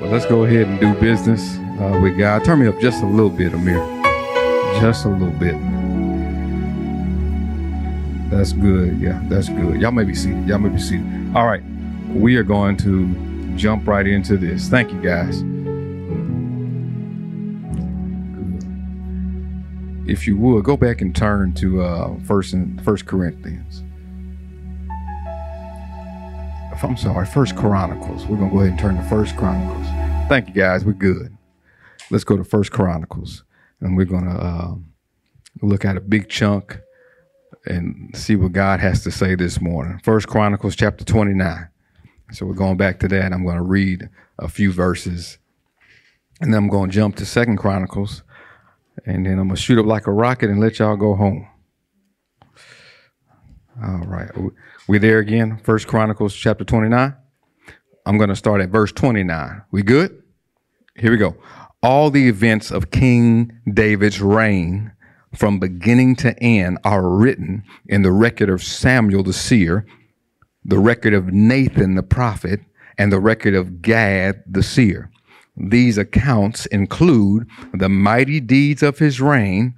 Well, let's go ahead and do business uh, with God. Turn me up just a little bit, Amir. Just a little bit. That's good. Yeah, that's good. Y'all may be seated. Y'all may be seated. All right. We are going to jump right into this. Thank you, guys. If you would go back and turn to uh, First and First Corinthians. I'm sorry, First Chronicles. We're gonna go ahead and turn to First Chronicles. Thank you, guys. We're good. Let's go to First Chronicles, and we're gonna uh, look at a big chunk and see what God has to say this morning. First Chronicles chapter 29. So we're going back to that. I'm going to read a few verses, and then I'm going to jump to Second Chronicles, and then I'm to shoot up like a rocket and let y'all go home. All right. We there again? First Chronicles chapter 29. I'm going to start at verse 29. We good? Here we go. All the events of King David's reign from beginning to end are written in the record of Samuel the seer, the record of Nathan the prophet, and the record of Gad the seer. These accounts include the mighty deeds of his reign.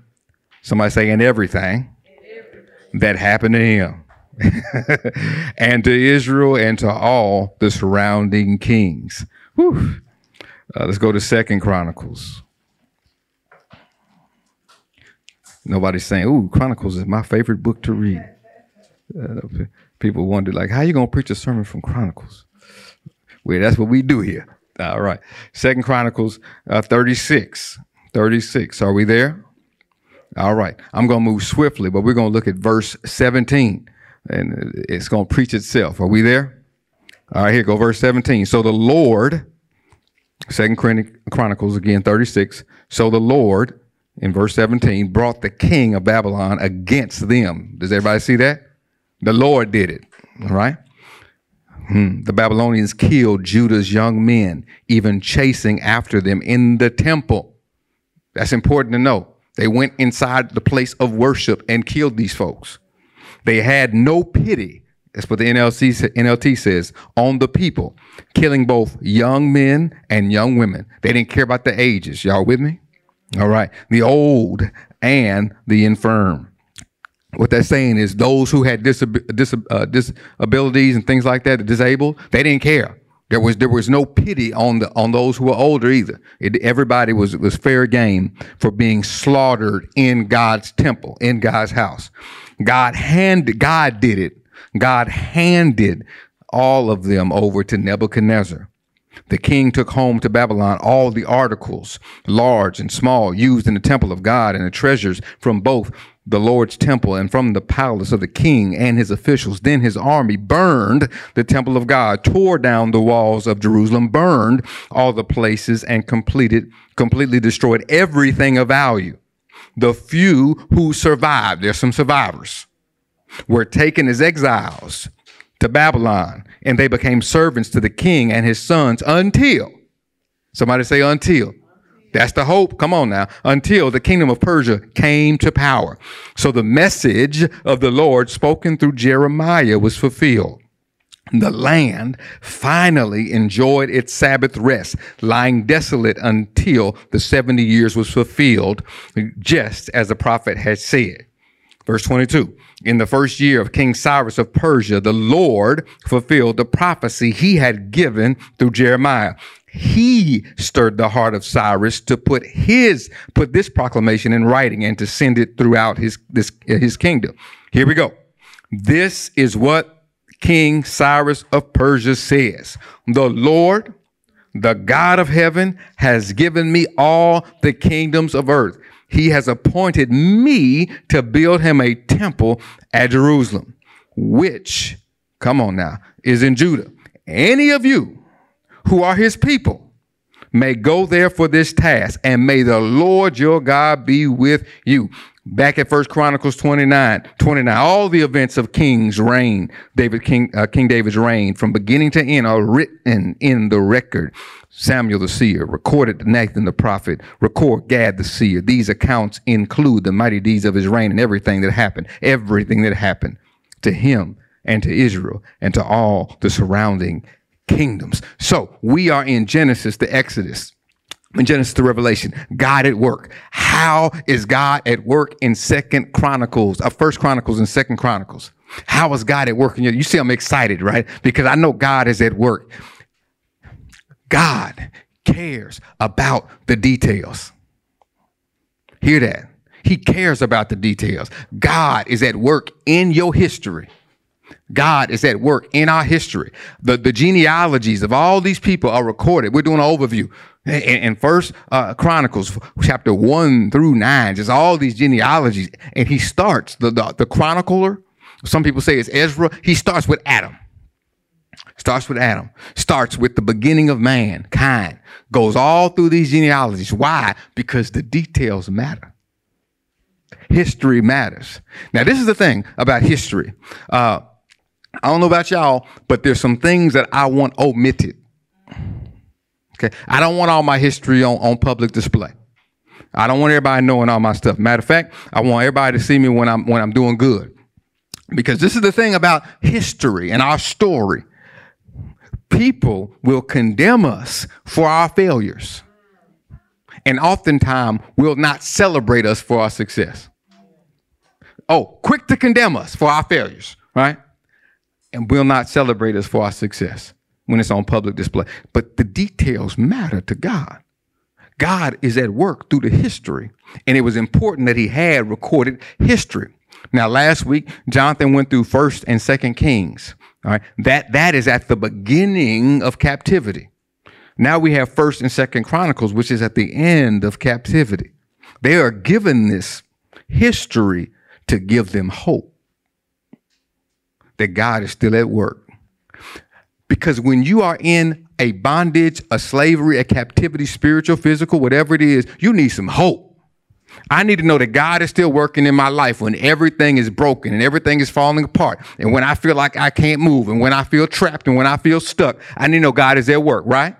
Somebody saying everything that happened to him and to Israel and to all the surrounding kings. Uh, let's go to Second Chronicles. Nobody's saying, "Ooh, Chronicles is my favorite book to read." Uh, people wonder, like, how you gonna preach a sermon from Chronicles? Well, that's what we do here. All right, Second Chronicles uh, 36. 36. Are we there? All right. I'm gonna move swiftly, but we're gonna look at verse 17 and it's going to preach itself. Are we there? All right, here go verse 17. So the Lord, Second Chronicles again 36. So the Lord in verse 17 brought the king of Babylon against them. Does everybody see that? The Lord did it. All right. Hmm. The Babylonians killed Judah's young men, even chasing after them in the temple. That's important to know. They went inside the place of worship and killed these folks. They had no pity. That's what the NLC, NLT says on the people, killing both young men and young women. They didn't care about the ages. Y'all with me? All right. The old and the infirm. What they're saying is those who had disab- dis- uh, disabilities and things like that, disabled, they didn't care. There was there was no pity on the on those who were older either. It, everybody was was fair game for being slaughtered in God's temple, in God's house. God handed, God did it. God handed all of them over to Nebuchadnezzar. The king took home to Babylon all the articles, large and small, used in the temple of God and the treasures from both the Lord's temple and from the palace of the king and his officials. Then his army burned the temple of God, tore down the walls of Jerusalem, burned all the places and completed, completely destroyed everything of value the few who survived, there's some survivors, were taken as exiles to Babylon, and they became servants to the king and his sons until, somebody say until. That's the hope. Come on now. Until the kingdom of Persia came to power. So the message of the Lord spoken through Jeremiah was fulfilled the land finally enjoyed its Sabbath rest, lying desolate until the 70 years was fulfilled, just as the prophet had said. Verse 22. In the first year of King Cyrus of Persia, the Lord fulfilled the prophecy he had given through Jeremiah. He stirred the heart of Cyrus to put his, put this proclamation in writing and to send it throughout his, this, his kingdom. Here we go. This is what King Cyrus of Persia says, The Lord, the God of heaven, has given me all the kingdoms of earth. He has appointed me to build him a temple at Jerusalem, which, come on now, is in Judah. Any of you who are his people may go there for this task, and may the Lord your God be with you. Back at First Chronicles 29, 29, all the events of King's reign, David King, uh, King David's reign, from beginning to end, are written in the record. Samuel the seer, recorded Nathan the prophet, record Gad the seer. These accounts include the mighty deeds of his reign and everything that happened, everything that happened to him and to Israel and to all the surrounding kingdoms. So we are in Genesis to Exodus. In Genesis to Revelation, God at work. How is God at work in Second Chronicles, uh, First Chronicles and Second Chronicles? How is God at work in you? You see, I'm excited, right? Because I know God is at work. God cares about the details. Hear that. He cares about the details. God is at work in your history. God is at work in our history. The, the genealogies of all these people are recorded. We're doing an overview. In, in First uh, Chronicles, chapter one through nine, just all these genealogies, and he starts the, the the chronicler. Some people say it's Ezra. He starts with Adam. Starts with Adam. Starts with the beginning of mankind. Goes all through these genealogies. Why? Because the details matter. History matters. Now, this is the thing about history. Uh, I don't know about y'all, but there's some things that I want omitted. Okay. I don't want all my history on, on public display. I don't want everybody knowing all my stuff. Matter of fact, I want everybody to see me when I'm when I'm doing good. Because this is the thing about history and our story. People will condemn us for our failures. And oftentimes will not celebrate us for our success. Oh, quick to condemn us for our failures, right? And will not celebrate us for our success when it's on public display. But the details matter to God. God is at work through the history, and it was important that he had recorded history. Now, last week, Jonathan went through First and Second Kings. All right, that that is at the beginning of captivity. Now we have First and Second Chronicles, which is at the end of captivity. They are given this history to give them hope that God is still at work. Because when you are in a bondage, a slavery, a captivity, spiritual, physical, whatever it is, you need some hope. I need to know that God is still working in my life when everything is broken and everything is falling apart. And when I feel like I can't move and when I feel trapped and when I feel stuck, I need to know God is at work, right?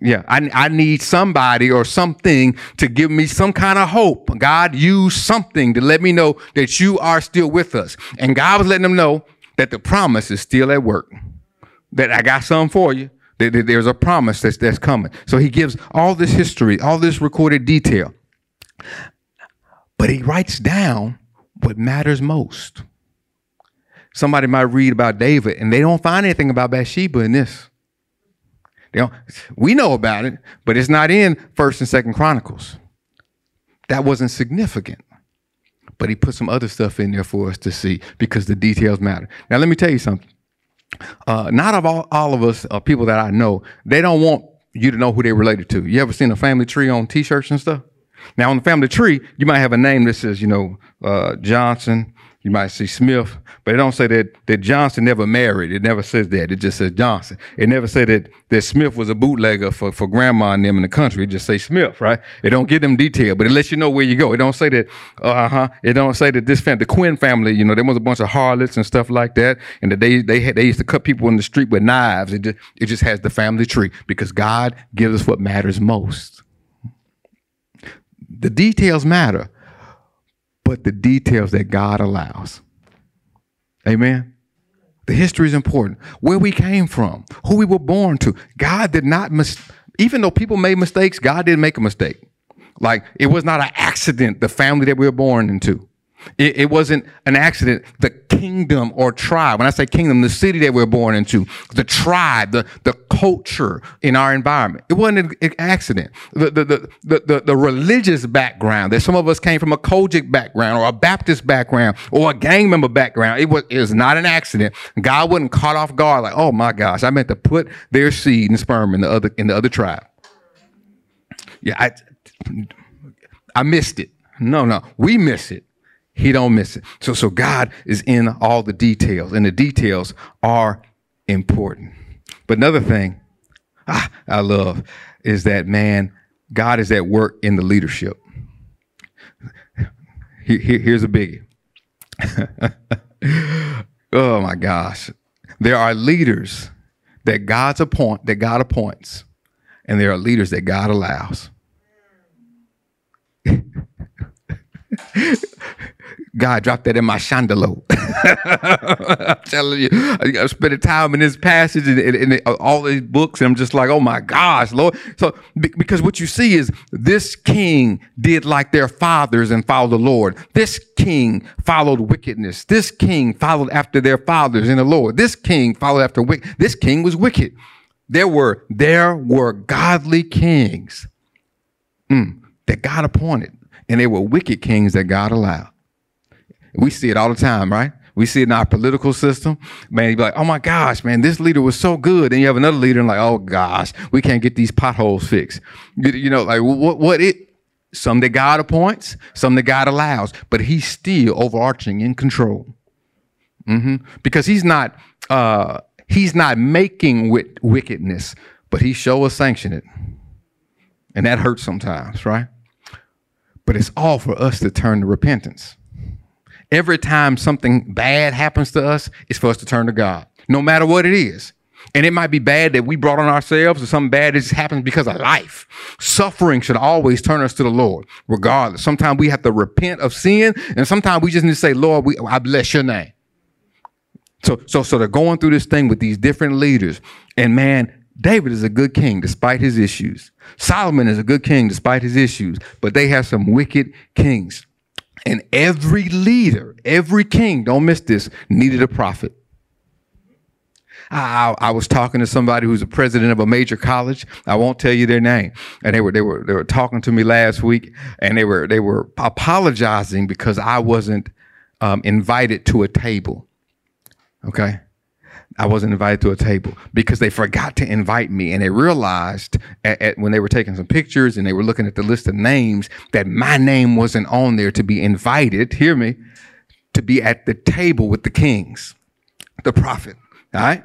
Yeah, I, I need somebody or something to give me some kind of hope. God, use something to let me know that you are still with us. And God was letting them know that the promise is still at work that I got some for you. That, there's a promise that's, that's coming. So he gives all this history, all this recorded detail. But he writes down what matters most. Somebody might read about David and they don't find anything about Bathsheba in this. They don't, we know about it, but it's not in First and Second Chronicles. That wasn't significant. But he put some other stuff in there for us to see because the details matter. Now, let me tell you something uh, not of all, all of us uh, people that I know, they don't want you to know who they're related to. You ever seen a family tree on T-shirts and stuff? Now on the family tree, you might have a name that says, you know, uh, Johnson, you might see Smith, but it don't say that, that Johnson never married. It never says that. It just says Johnson. It never said that, that Smith was a bootlegger for, for grandma and them in the country. It just say Smith, right? It don't give them detail, but it lets you know where you go. It don't say that, uh-huh. It don't say that this family, the Quinn family, you know, there was a bunch of harlots and stuff like that. And that they, they had, they used to cut people in the street with knives. It just, it just has the family tree because God gives us what matters most. The details matter but the details that God allows. Amen. The history is important. Where we came from, who we were born to. God did not mis- even though people made mistakes, God didn't make a mistake. Like it was not an accident the family that we were born into. It, it, wasn't an accident. The kingdom or tribe, when I say kingdom, the city that we're born into, the tribe, the, the culture in our environment, it wasn't an accident. The, the, the, the, the religious background that some of us came from a COGIC background or a Baptist background or a gang member background, it was, it was not an accident. God wasn't caught off guard like, oh my gosh, I meant to put their seed and sperm in the other, in the other tribe. Yeah, I, I missed it. No, no, we miss it he don't miss it. So, so God is in all the details, and the details are important. But another thing ah, I love is that man, God is at work in the leadership. Here, here's a biggie. oh my gosh. There are leaders that God's appoint that God appoints, and there are leaders that God allows. God dropped that in my chandelier. I'm telling you, I spent a time in this passage and, and, and, all these books, and I'm just like, oh my gosh, Lord. So, because what you see is this king did like their fathers and followed the Lord. This king followed wickedness. This king followed after their fathers in the Lord. This king followed after wicked. This king was wicked. There were there were godly kings mm, that God appointed, and they were wicked kings that God allowed. We see it all the time, right? We see it in our political system. Man, you be like, oh my gosh, man, this leader was so good. And you have another leader and like, oh gosh, we can't get these potholes fixed. You, know, like what, what it, some that God appoints, some that God allows, but he's still overarching in control. Mm-hmm. Because he's not, uh, he's not making wit- wickedness, but he show us sanction it. And that hurts sometimes, right? But it's all for us to turn to repentance. Every time something bad happens to us, it's for us to turn to God, no matter what it is. And it might be bad that we brought on ourselves or something bad that just happens because of life. Suffering should always turn us to the Lord, regardless. Sometimes we have to repent of sin, and sometimes we just need to say, Lord, we, I bless your name. So, so, so they're going through this thing with these different leaders. And man, David is a good king despite his issues. Solomon is a good king despite his issues, but they have some wicked kings. And every leader, every king, don't miss this, needed a prophet. I, I, was talking to somebody who's a president of a major college. I won't tell you their name, and they were they were they were talking to me last week, and they were they were apologizing because I wasn't um, invited to a table. Okay, I wasn't invited to a table because they forgot to invite me. And they realized at, at, when they were taking some pictures and they were looking at the list of names that my name wasn't on there to be invited, hear me, to be at the table with the kings, the prophet. All right.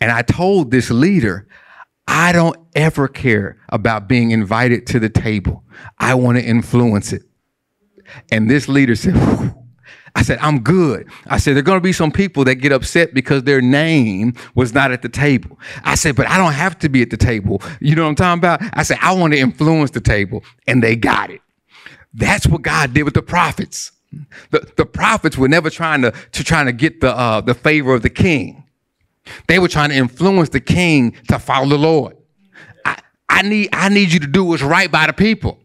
And I told this leader, I don't ever care about being invited to the table. I want to influence it. And this leader said, I said, I'm good. I said, there are going to be some people that get upset because their name was not at the table. I said, but I don't have to be at the table. You know what I'm talking about? I said, I want to influence the table. And they got it. That's what God did with the prophets. The, the prophets were never trying to, to trying to get the, uh, the favor of the king. They were trying to influence the king to follow the Lord. I, I need, I need you to do what's right by the people.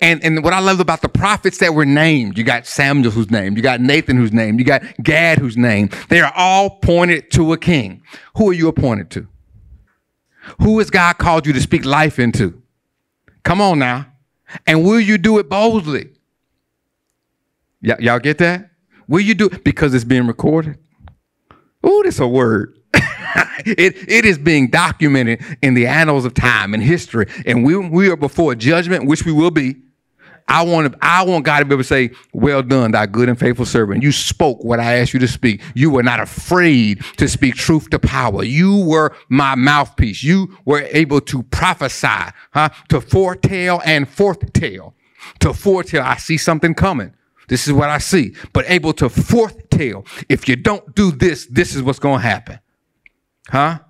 And, and what I love about the prophets that were named, you got Samuel who's named, you got Nathan who's named, you got Gad who's named. They are all pointed to a king. Who are you appointed to? Who has God called you to speak life into? Come on now. And will you do it boldly? Y- y'all get that? Will you do it because it's being recorded? Ooh, that's a word. it, it is being documented in the annals of time and history. And we, we are before judgment, which we will be. I want I want God to be able to say, Well done, thy good and faithful servant. You spoke what I asked you to speak. You were not afraid to speak truth to power. You were my mouthpiece. You were able to prophesy, huh? To foretell and foretell. To foretell, I see something coming. This is what I see. But able to foretell, if you don't do this, this is what's going to happen. Huh?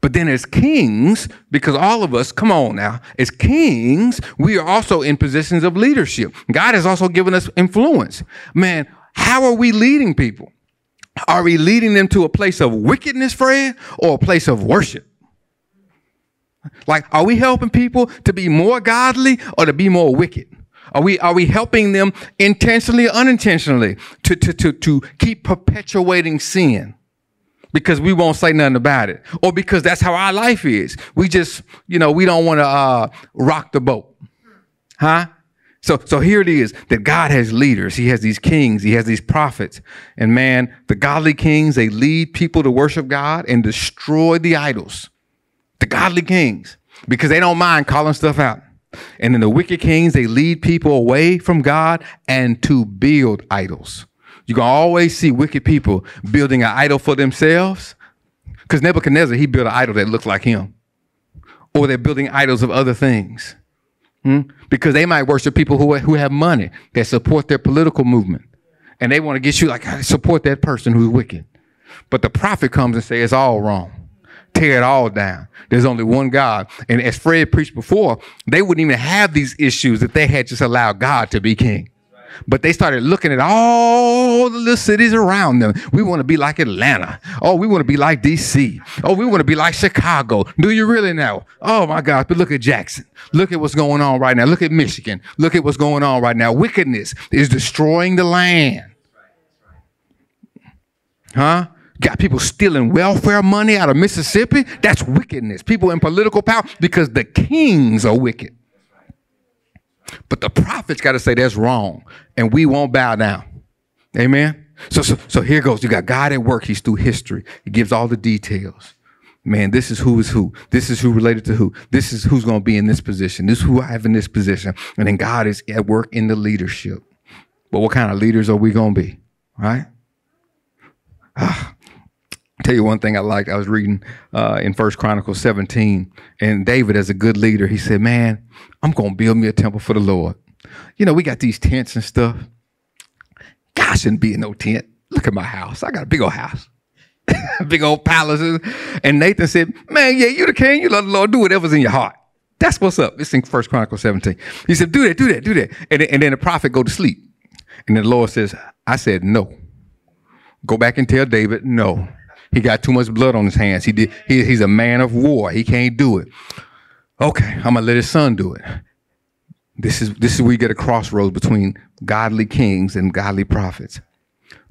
But then as kings, because all of us, come on now, as kings, we are also in positions of leadership. God has also given us influence. Man, how are we leading people? Are we leading them to a place of wickedness, Fred, or a place of worship? Like, are we helping people to be more godly or to be more wicked? Are we, are we helping them intentionally or unintentionally to, to, to, to keep perpetuating sin? because we won't say nothing about it or because that's how our life is. We just, you know, we don't want to uh, rock the boat. Huh? So, so here it is that God has leaders. He has these kings. He has these prophets. And man, the godly kings, they lead people to worship God and destroy the idols. The godly kings, because they don't mind calling stuff out. And then the wicked kings, they lead people away from God and to build idols. You can always see wicked people building an idol for themselves. Because Nebuchadnezzar, he built an idol that looked like him. Or they're building idols of other things. Hmm? Because they might worship people who, who have money that support their political movement. And they want to get you like, support that person who's wicked. But the prophet comes and says it's all wrong. Tear it all down. There's only one God. And as Fred preached before, they wouldn't even have these issues if they had just allowed God to be king. But they started looking at all the little cities around them. We want to be like Atlanta. Oh, we want to be like DC. Oh, we want to be like Chicago. Do you really know? Oh my God. But look at Jackson. Look at what's going on right now. Look at Michigan. Look at what's going on right now. Wickedness is destroying the land. Huh? Got people stealing welfare money out of Mississippi. That's wickedness. People in political power because the kings are wicked. But the prophets got to say that's wrong, and we won't bow down. Amen. So, so, so here goes. You got God at work. He's through history. He gives all the details. Man, this is who is who. This is who related to who. This is who's going to be in this position. This is who I have in this position. And then God is at work in the leadership. But what kind of leaders are we going to be? Right? Ah, tell you one thing I liked. I was reading uh, in First Chronicles 17, and David, as a good leader, he said, "Man, I'm gonna build me a temple for the Lord. You know, we got these tents and stuff. God shouldn't be in no tent. Look at my house. I got a big old house, big old palaces." And Nathan said, "Man, yeah, you the king. You love the Lord. Do whatever's in your heart." That's what's up. It's in First Chronicles 17. He said, "Do that, do that, do that," and and then the prophet go to sleep, and then the Lord says, "I said no." Go back and tell David, no. He got too much blood on his hands. He did. He, he's a man of war. He can't do it. Okay, I'm gonna let his son do it. This is this is where you get a crossroads between godly kings and godly prophets.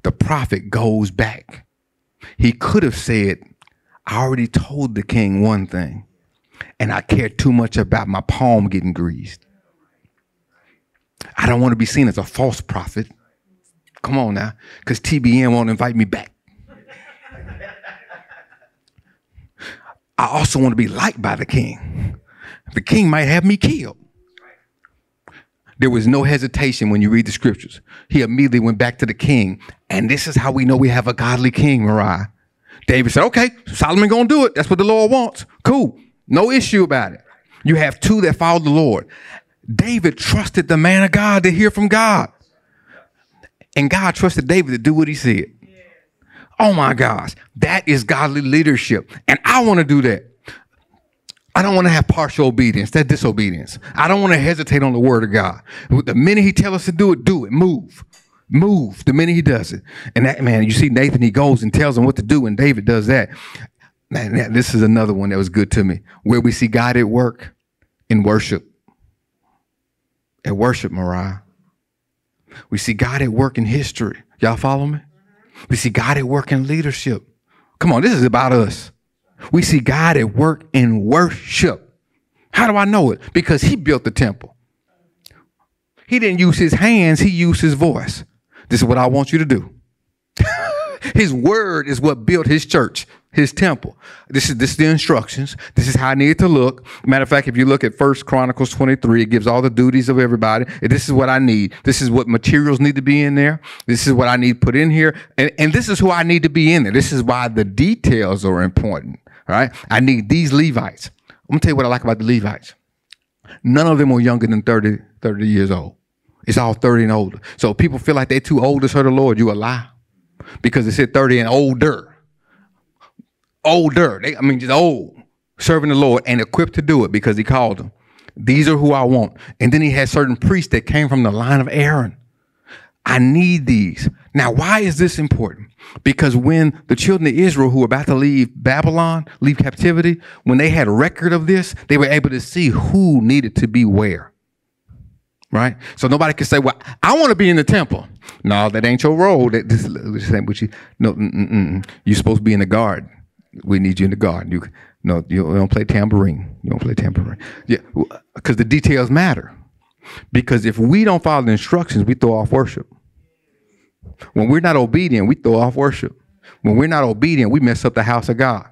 The prophet goes back. He could have said, "I already told the king one thing, and I care too much about my palm getting greased. I don't want to be seen as a false prophet. Come on now, because TBN won't invite me back." I also want to be liked by the king. The king might have me killed. There was no hesitation when you read the scriptures. He immediately went back to the king. And this is how we know we have a godly king, Mariah. David said, okay, Solomon gonna do it. That's what the Lord wants. Cool. No issue about it. You have two that follow the Lord. David trusted the man of God to hear from God. And God trusted David to do what he said. Oh my gosh, that is godly leadership. And I want to do that. I don't want to have partial obedience. That's disobedience. I don't want to hesitate on the word of God. The minute he tells us to do it, do it. Move. Move the minute he does it. And that man, you see Nathan, he goes and tells him what to do, and David does that. Man, this is another one that was good to me. Where we see God at work in worship. At worship, Mariah. We see God at work in history. Y'all follow me? We see God at work in leadership. Come on, this is about us. We see God at work in worship. How do I know it? Because he built the temple. He didn't use his hands, he used his voice. This is what I want you to do. his word is what built his church his temple. This is this is the instructions. This is how I need it to look. Matter of fact, if you look at First Chronicles 23, it gives all the duties of everybody. This is what I need. This is what materials need to be in there. This is what I need put in here. And, and this is who I need to be in there. This is why the details are important. All right. I need these Levites. I'm gonna tell you what I like about the Levites. None of them were younger than 30, 30 years old. It's all 30 and older. So people feel like they're too old to serve the Lord. You a lie. Because it said 30 and older older. They, I mean, just old, serving the Lord and equipped to do it because he called them. These are who I want. And then he had certain priests that came from the line of Aaron. I need these. Now, why is this important? Because when the children of Israel who were about to leave Babylon, leave captivity, when they had a record of this, they were able to see who needed to be where. Right? So nobody could say, well, I want to be in the temple. No, that ain't your role. That, this, this ain't what you, no, mm, mm, mm. you're supposed to be in the garden we need you in the garden. You no, you don't play tambourine. You don't play tambourine. Yeah, because the details matter. Because if we don't follow the instructions, we throw off worship. When we're not obedient, we throw off worship. When we're not obedient, we mess up the house of God.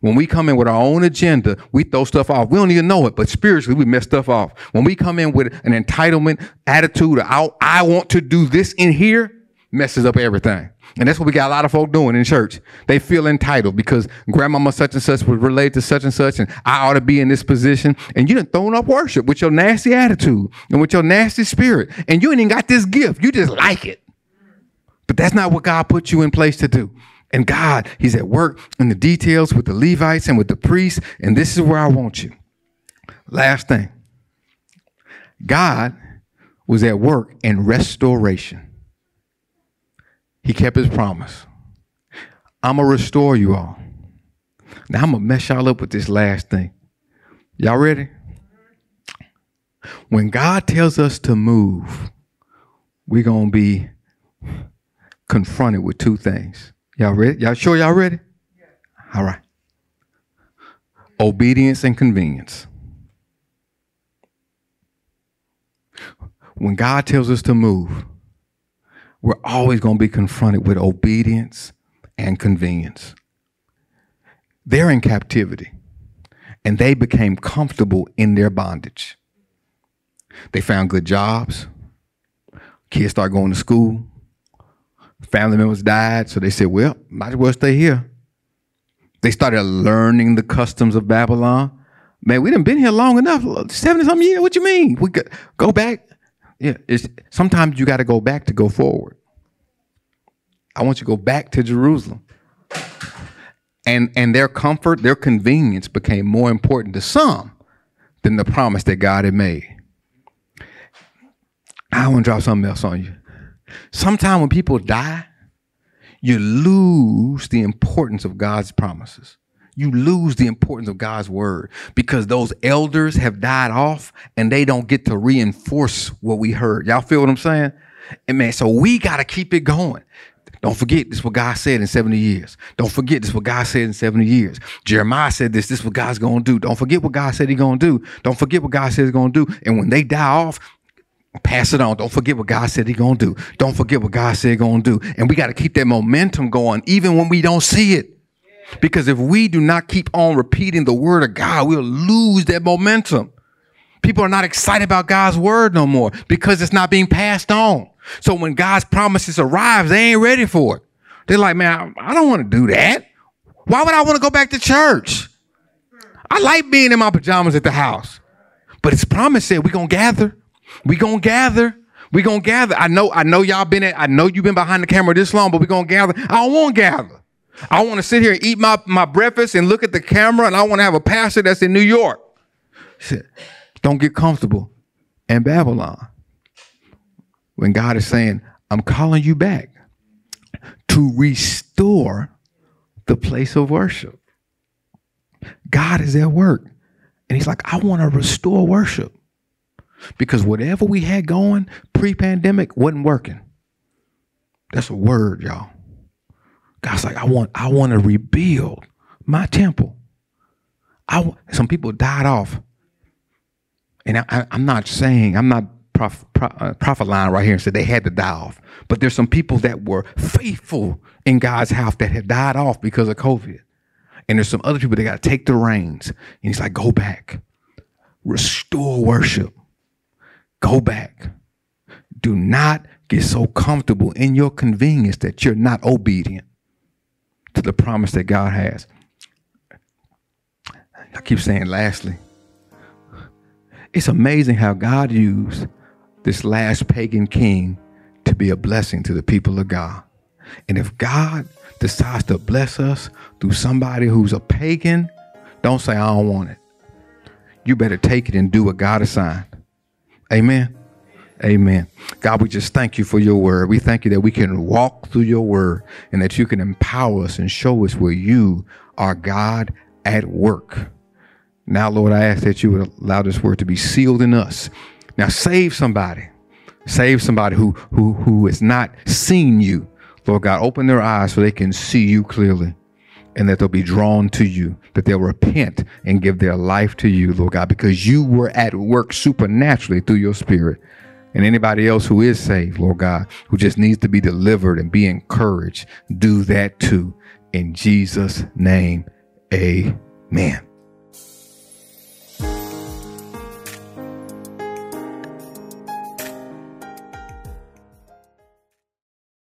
When we come in with our own agenda, we throw stuff off. We don't even know it, but spiritually, we mess stuff off. When we come in with an entitlement attitude, I, I want to do this in here, messes up everything. And that's what we got a lot of folk doing in church. They feel entitled because grandmama such and such was related to such and such, and I ought to be in this position. And you done thrown up worship with your nasty attitude and with your nasty spirit. And you ain't even got this gift. You just like it. But that's not what God put you in place to do. And God, He's at work in the details with the Levites and with the priests. And this is where I want you. Last thing God was at work in restoration. He kept his promise. I'm going to restore you all. Now I'm going to mess y'all up with this last thing. Y'all ready? When God tells us to move, we're going to be confronted with two things. Y'all ready? Y'all sure y'all ready? All right. Obedience and convenience. When God tells us to move, we're always going to be confronted with obedience and convenience. They're in captivity and they became comfortable in their bondage. They found good jobs. Kids start going to school. Family members died, so they said, "Well, might as well stay here." They started learning the customs of Babylon. Man, we done been here long enough, seventy something years. What you mean? We go back. Yeah, it's sometimes you got to go back to go forward. I want you to go back to Jerusalem. And and their comfort, their convenience became more important to some than the promise that God had made. I want to drop something else on you. Sometimes when people die, you lose the importance of God's promises. You lose the importance of God's word because those elders have died off and they don't get to reinforce what we heard. Y'all feel what I'm saying? And man, so we got to keep it going. Don't forget this is what God said in 70 years. Don't forget this is what God said in 70 years. Jeremiah said this, this is what God's gonna do. Don't forget what God said he's gonna do. Don't forget what God said he's gonna do. And when they die off, Pass it on. Don't forget what God said He gonna do. Don't forget what God said He gonna do. And we got to keep that momentum going, even when we don't see it. Because if we do not keep on repeating the word of God, we'll lose that momentum. People are not excited about God's word no more because it's not being passed on. So when God's promises arrive, they ain't ready for it. They're like, man, I don't want to do that. Why would I want to go back to church? I like being in my pajamas at the house. But his promise said we're gonna gather. We gonna gather. We gonna gather. I know, I know y'all been at, I know you've been behind the camera this long, but we gonna gather. I don't want to gather. I want to sit here and eat my, my breakfast and look at the camera, and I want to have a pastor that's in New York. Don't get comfortable in Babylon. When God is saying, I'm calling you back to restore the place of worship. God is at work. And he's like, I want to restore worship because whatever we had going pre-pandemic wasn't working. That's a word, y'all. God's like, I want, I want to rebuild my temple. I some people died off, and I, am not saying I'm not prof, prof, uh, prophesying right here and said they had to die off, but there's some people that were faithful in God's house that had died off because of COVID, and there's some other people that got to take the reins. And He's like, go back, restore worship, Go back. Do not get so comfortable in your convenience that you're not obedient to the promise that God has. I keep saying, lastly, it's amazing how God used this last pagan king to be a blessing to the people of God. And if God decides to bless us through somebody who's a pagan, don't say, I don't want it. You better take it and do what God assigned. Amen. Amen. God, we just thank you for your word. We thank you that we can walk through your word and that you can empower us and show us where you are God at work. Now, Lord, I ask that you would allow this word to be sealed in us. Now, save somebody. Save somebody who who who has not seen you. Lord God, open their eyes so they can see you clearly and that they'll be drawn to you, that they'll repent and give their life to you, Lord God, because you were at work supernaturally through your spirit. And anybody else who is saved, Lord God, who just needs to be delivered and be encouraged, do that too. In Jesus' name, amen.